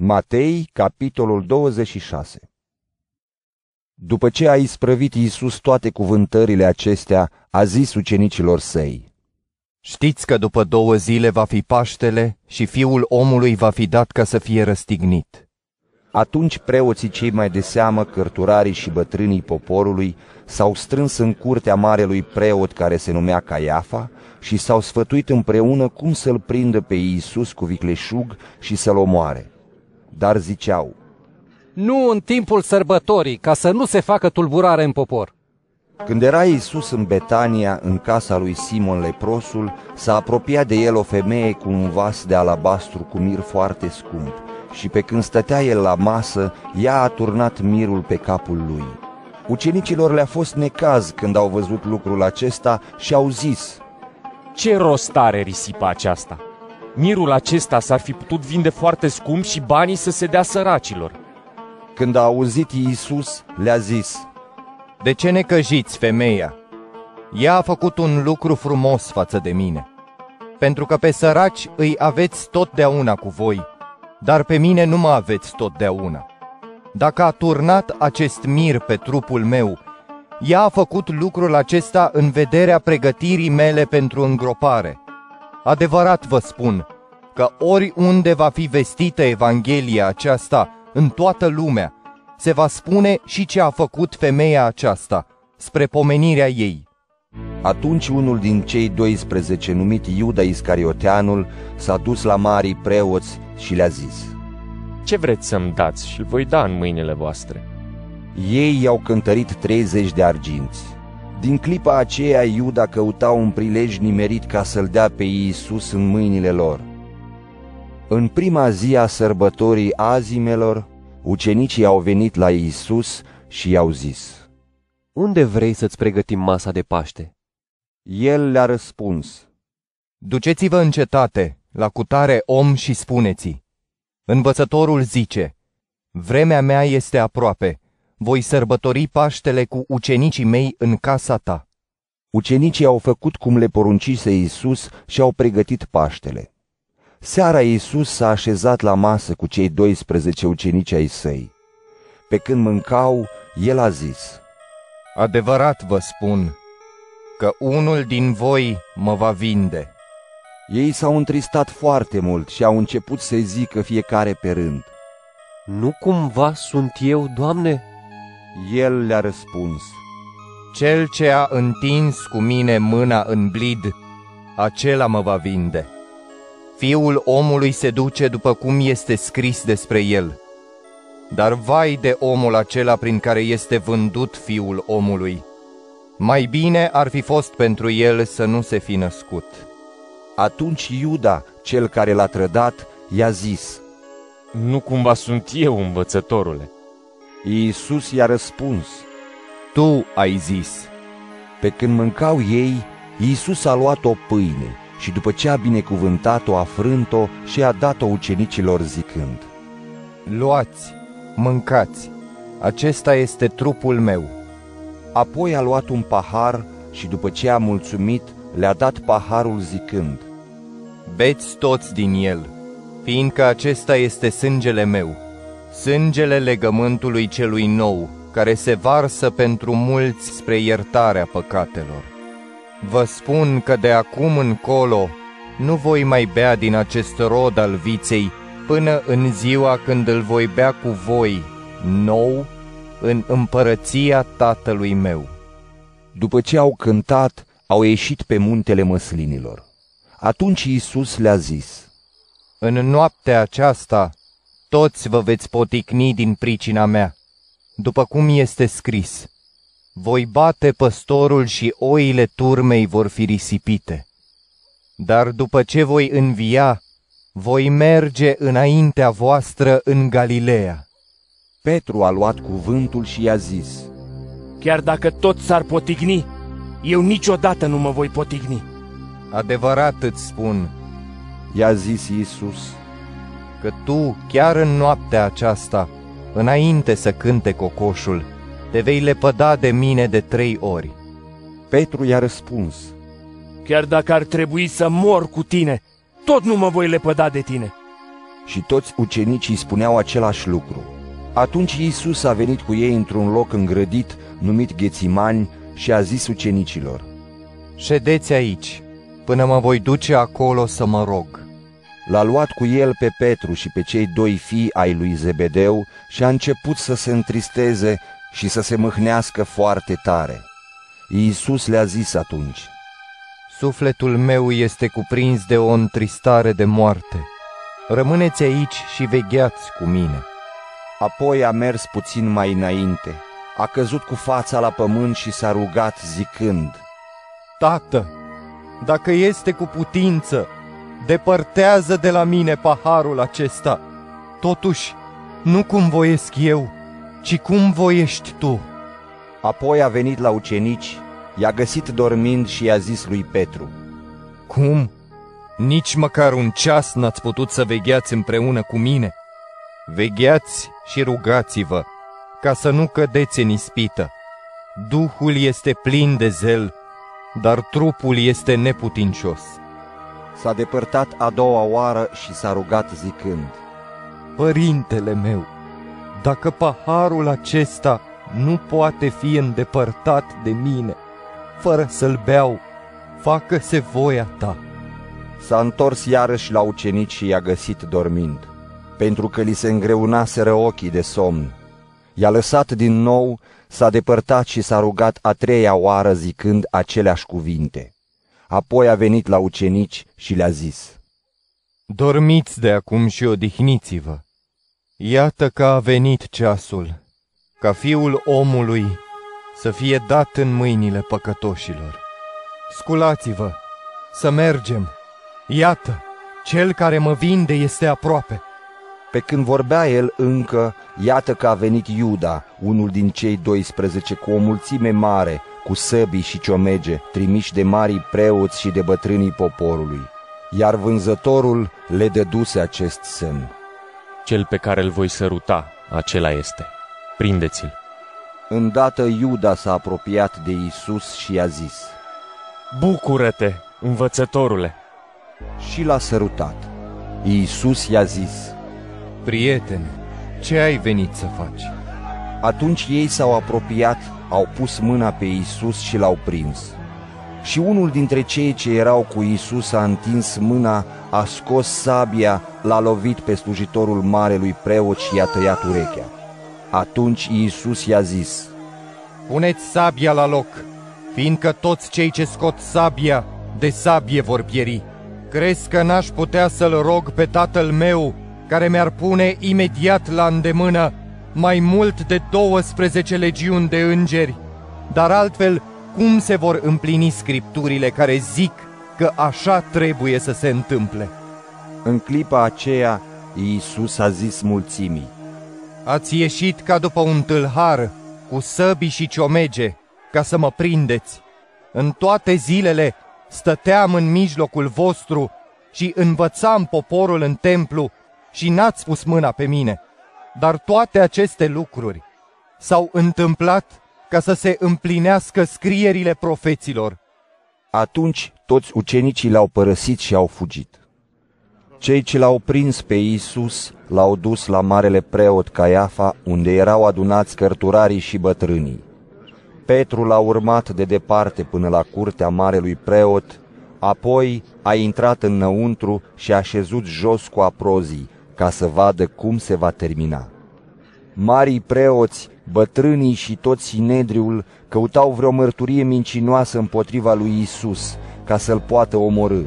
Matei, capitolul 26 După ce a isprăvit Iisus toate cuvântările acestea, a zis ucenicilor săi, Știți că după două zile va fi Paștele și Fiul omului va fi dat ca să fie răstignit. Atunci preoții cei mai de seamă, cărturarii și bătrânii poporului, s-au strâns în curtea marelui preot care se numea Caiafa și s-au sfătuit împreună cum să-l prindă pe Iisus cu vicleșug și să-l omoare dar ziceau, Nu în timpul sărbătorii, ca să nu se facă tulburare în popor. Când era Iisus în Betania, în casa lui Simon leprosul, s-a apropiat de el o femeie cu un vas de alabastru cu mir foarte scump și pe când stătea el la masă, ea a turnat mirul pe capul lui. Ucenicilor le-a fost necaz când au văzut lucrul acesta și au zis, Ce rost are risipa aceasta? Mirul acesta s-ar fi putut vinde foarte scump și banii să se dea săracilor. Când a auzit Iisus, le-a zis, De ce ne căjiți, femeia? Ea a făcut un lucru frumos față de mine. Pentru că pe săraci îi aveți totdeauna cu voi, dar pe mine nu mă aveți totdeauna. Dacă a turnat acest mir pe trupul meu, ea a făcut lucrul acesta în vederea pregătirii mele pentru îngropare – Adevărat vă spun că oriunde va fi vestită Evanghelia aceasta în toată lumea, se va spune și ce a făcut femeia aceasta, spre pomenirea ei. Atunci unul din cei 12, numit Iuda Iscarioteanul, s-a dus la marii preoți și le-a zis, Ce vreți să-mi dați și îl voi da în mâinile voastre? Ei i-au cântărit 30 de arginți. Din clipa aceea, Iuda căuta un prilej nimerit ca să-l dea pe Iisus în mâinile lor. În prima zi a sărbătorii azimelor, ucenicii au venit la Iisus și i-au zis, Unde vrei să-ți pregătim masa de Paște? El le-a răspuns, Duceți-vă în cetate, la cutare om și spuneți Învățătorul zice, Vremea mea este aproape, voi sărbători Paștele cu ucenicii mei în casa ta. Ucenicii au făcut cum le poruncise Iisus și au pregătit Paștele. Seara Iisus s-a așezat la masă cu cei 12 ucenici ai săi. Pe când mâncau, el a zis, Adevărat vă spun că unul din voi mă va vinde. Ei s-au întristat foarte mult și au început să zică fiecare pe rând. Nu cumva sunt eu, Doamne? El le-a răspuns, Cel ce a întins cu mine mâna în blid, acela mă va vinde. Fiul omului se duce după cum este scris despre el. Dar vai de omul acela prin care este vândut fiul omului. Mai bine ar fi fost pentru el să nu se fi născut. Atunci Iuda, cel care l-a trădat, i-a zis, Nu cumva sunt eu învățătorule? Iisus i-a răspuns, Tu ai zis. Pe când mâncau ei, Iisus a luat o pâine și după ce a binecuvântat-o, a frânt-o și a dat-o ucenicilor zicând, Luați, mâncați, acesta este trupul meu. Apoi a luat un pahar și după ce a mulțumit, le-a dat paharul zicând, Beți toți din el, fiindcă acesta este sângele meu, sângele legământului celui nou, care se varsă pentru mulți spre iertarea păcatelor. Vă spun că de acum încolo nu voi mai bea din acest rod al viței până în ziua când îl voi bea cu voi, nou, în împărăția tatălui meu. După ce au cântat, au ieșit pe muntele măslinilor. Atunci Iisus le-a zis, În noaptea aceasta toți vă veți poticni din pricina mea, după cum este scris. Voi bate păstorul și oile turmei vor fi risipite. Dar după ce voi învia, voi merge înaintea voastră în Galileea. Petru a luat cuvântul și i-a zis, Chiar dacă tot s-ar potigni, eu niciodată nu mă voi potigni. Adevărat îți spun, i-a zis Iisus, că tu, chiar în noaptea aceasta, înainte să cânte cocoșul, te vei lepăda de mine de trei ori. Petru i-a răspuns, Chiar dacă ar trebui să mor cu tine, tot nu mă voi lepăda de tine. și toți ucenicii spuneau același lucru. Atunci Iisus a venit cu ei într-un loc îngrădit numit Ghețimani și a zis ucenicilor, Ședeți aici, până mă voi duce acolo să mă rog. L-a luat cu el pe Petru și pe cei doi fii ai lui Zebedeu și a început să se întristeze și să se mâhnească foarte tare. Iisus le-a zis atunci, Sufletul meu este cuprins de o întristare de moarte. Rămâneți aici și vegheați cu mine. Apoi a mers puțin mai înainte, a căzut cu fața la pământ și s-a rugat zicând, Tată, dacă este cu putință, depărtează de la mine paharul acesta. Totuși, nu cum voiesc eu, ci cum voiești tu. Apoi a venit la ucenici, i-a găsit dormind și i-a zis lui Petru, Cum? Nici măcar un ceas n-ați putut să vegheați împreună cu mine? Vegheați și rugați-vă, ca să nu cădeți în ispită. Duhul este plin de zel, dar trupul este neputincios. S-a depărtat a doua oară și s-a rugat zicând, Părintele meu, dacă paharul acesta nu poate fi îndepărtat de mine, fără să-l beau, facă-se voia ta. S-a întors iarăși la ucenici și i-a găsit dormind, pentru că li se îngreunaseră ochii de somn. I-a lăsat din nou, s-a depărtat și s-a rugat a treia oară zicând aceleași cuvinte. Apoi a venit la ucenici și le-a zis, Dormiți de acum și odihniți-vă. Iată că a venit ceasul, ca fiul omului să fie dat în mâinile păcătoșilor. Sculați-vă, să mergem. Iată, cel care mă vinde este aproape. Pe când vorbea el încă, iată că a venit Iuda, unul din cei 12, cu o mulțime mare, cu săbii și ciomege, trimiși de marii preoți și de bătrânii poporului. Iar vânzătorul le dăduse acest semn. Cel pe care îl voi săruta, acela este. Prindeți-l. Îndată Iuda s-a apropiat de Isus și i-a zis, Bucură-te, învățătorule! și l-a sărutat. Iisus i-a zis, Prietene, ce ai venit să faci? Atunci ei s-au apropiat, au pus mâna pe Isus și l-au prins. Și unul dintre cei ce erau cu Isus a întins mâna, a scos sabia, l-a lovit pe slujitorul marelui preot și i-a tăiat urechea. Atunci Iisus i-a zis, Puneți sabia la loc, fiindcă toți cei ce scot sabia, de sabie vor pieri. Crezi că n-aș putea să-l rog pe tatăl meu, care mi-ar pune imediat la îndemână mai mult de 12 legiuni de îngeri? Dar altfel, cum se vor împlini scripturile care zic că așa trebuie să se întâmple? În clipa aceea, Iisus a zis mulțimii, Ați ieșit ca după un tâlhar, cu săbii și ciomege, ca să mă prindeți. În toate zilele stăteam în mijlocul vostru și învățam poporul în templu și n-ați pus mâna pe mine. Dar toate aceste lucruri s-au întâmplat ca să se împlinească scrierile profeților. Atunci toți ucenicii l-au părăsit și au fugit. Cei ce l-au prins pe Iisus l-au dus la marele preot Caiafa, unde erau adunați cărturarii și bătrânii. Petru l-a urmat de departe până la curtea marelui preot, apoi a intrat înăuntru și a șezut jos cu aprozii, ca să vadă cum se va termina. Marii preoți, bătrânii și tot Sinedriul căutau vreo mărturie mincinoasă împotriva lui Isus, ca să-l poată omorâ,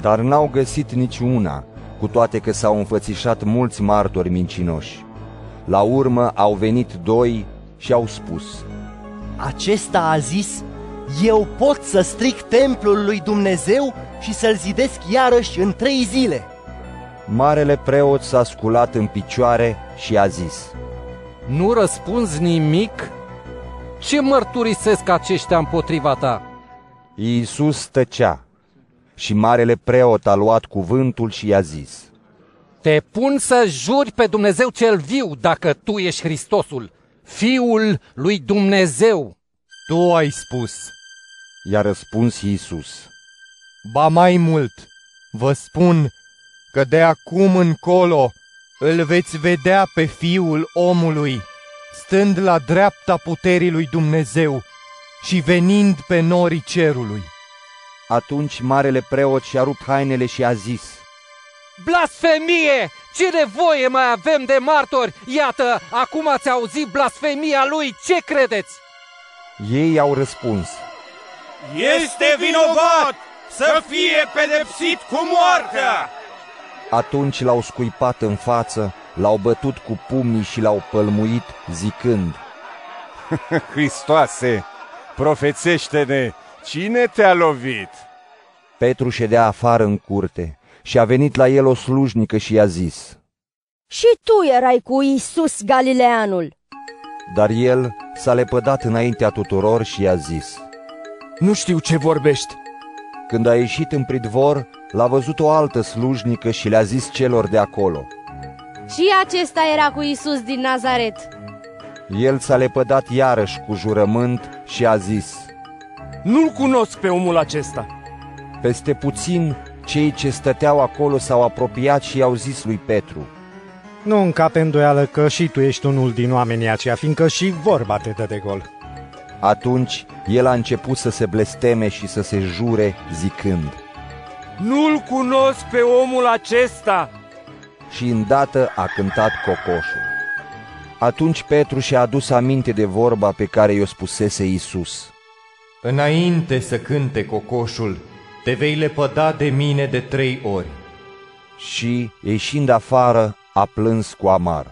dar n-au găsit niciuna, cu toate că s-au înfățișat mulți martori mincinoși. La urmă au venit doi și au spus, Acesta a zis, eu pot să stric templul lui Dumnezeu și să-l zidesc iarăși în trei zile. Marele preot s-a sculat în picioare și a zis, Nu răspunzi nimic? Ce mărturisesc aceștia împotriva ta? Iisus tăcea și marele preot a luat cuvântul și i-a zis, Te pun să juri pe Dumnezeu cel viu dacă tu ești Hristosul, Fiul lui Dumnezeu. Tu ai spus, i-a răspuns Iisus. ba mai mult, vă spun că de acum încolo îl veți vedea pe Fiul omului, stând la dreapta puterii lui Dumnezeu și venind pe norii cerului. Atunci marele preot și-a rupt hainele și a zis, Blasfemie! Ce nevoie mai avem de martori? Iată, acum ați auzit blasfemia lui, ce credeți? Ei au răspuns, Este vinovat să fie pedepsit cu moartea! Atunci l-au scuipat în față, l-au bătut cu pumnii și l-au pălmuit, zicând, Hristoase, profețește-ne, cine te-a lovit? Petru ședea afară în curte și a venit la el o slujnică și i-a zis, Și tu erai cu Isus Galileanul. dar el s-a lepădat înaintea tuturor și i-a zis, Nu știu ce vorbești. Când a ieșit în pridvor, l-a văzut o altă slujnică și le-a zis celor de acolo. Și acesta era cu Isus din Nazaret. El s-a lepădat iarăși cu jurământ și a zis, Nu-l cunosc pe omul acesta. Peste puțin, cei ce stăteau acolo s-au apropiat și i-au zis lui Petru, Nu încape îndoială că și tu ești unul din oamenii aceia, fiindcă și vorba te dă de gol. Atunci el a început să se blesteme și să se jure zicând, Nu-l cunosc pe omul acesta. și îndată a cântat cocoșul. Atunci Petru și-a adus aminte de vorba pe care i-o spusese Isus. Înainte să cânte cocoșul, te vei lepăda de mine de trei ori. Și, ieșind afară, a plâns cu amar.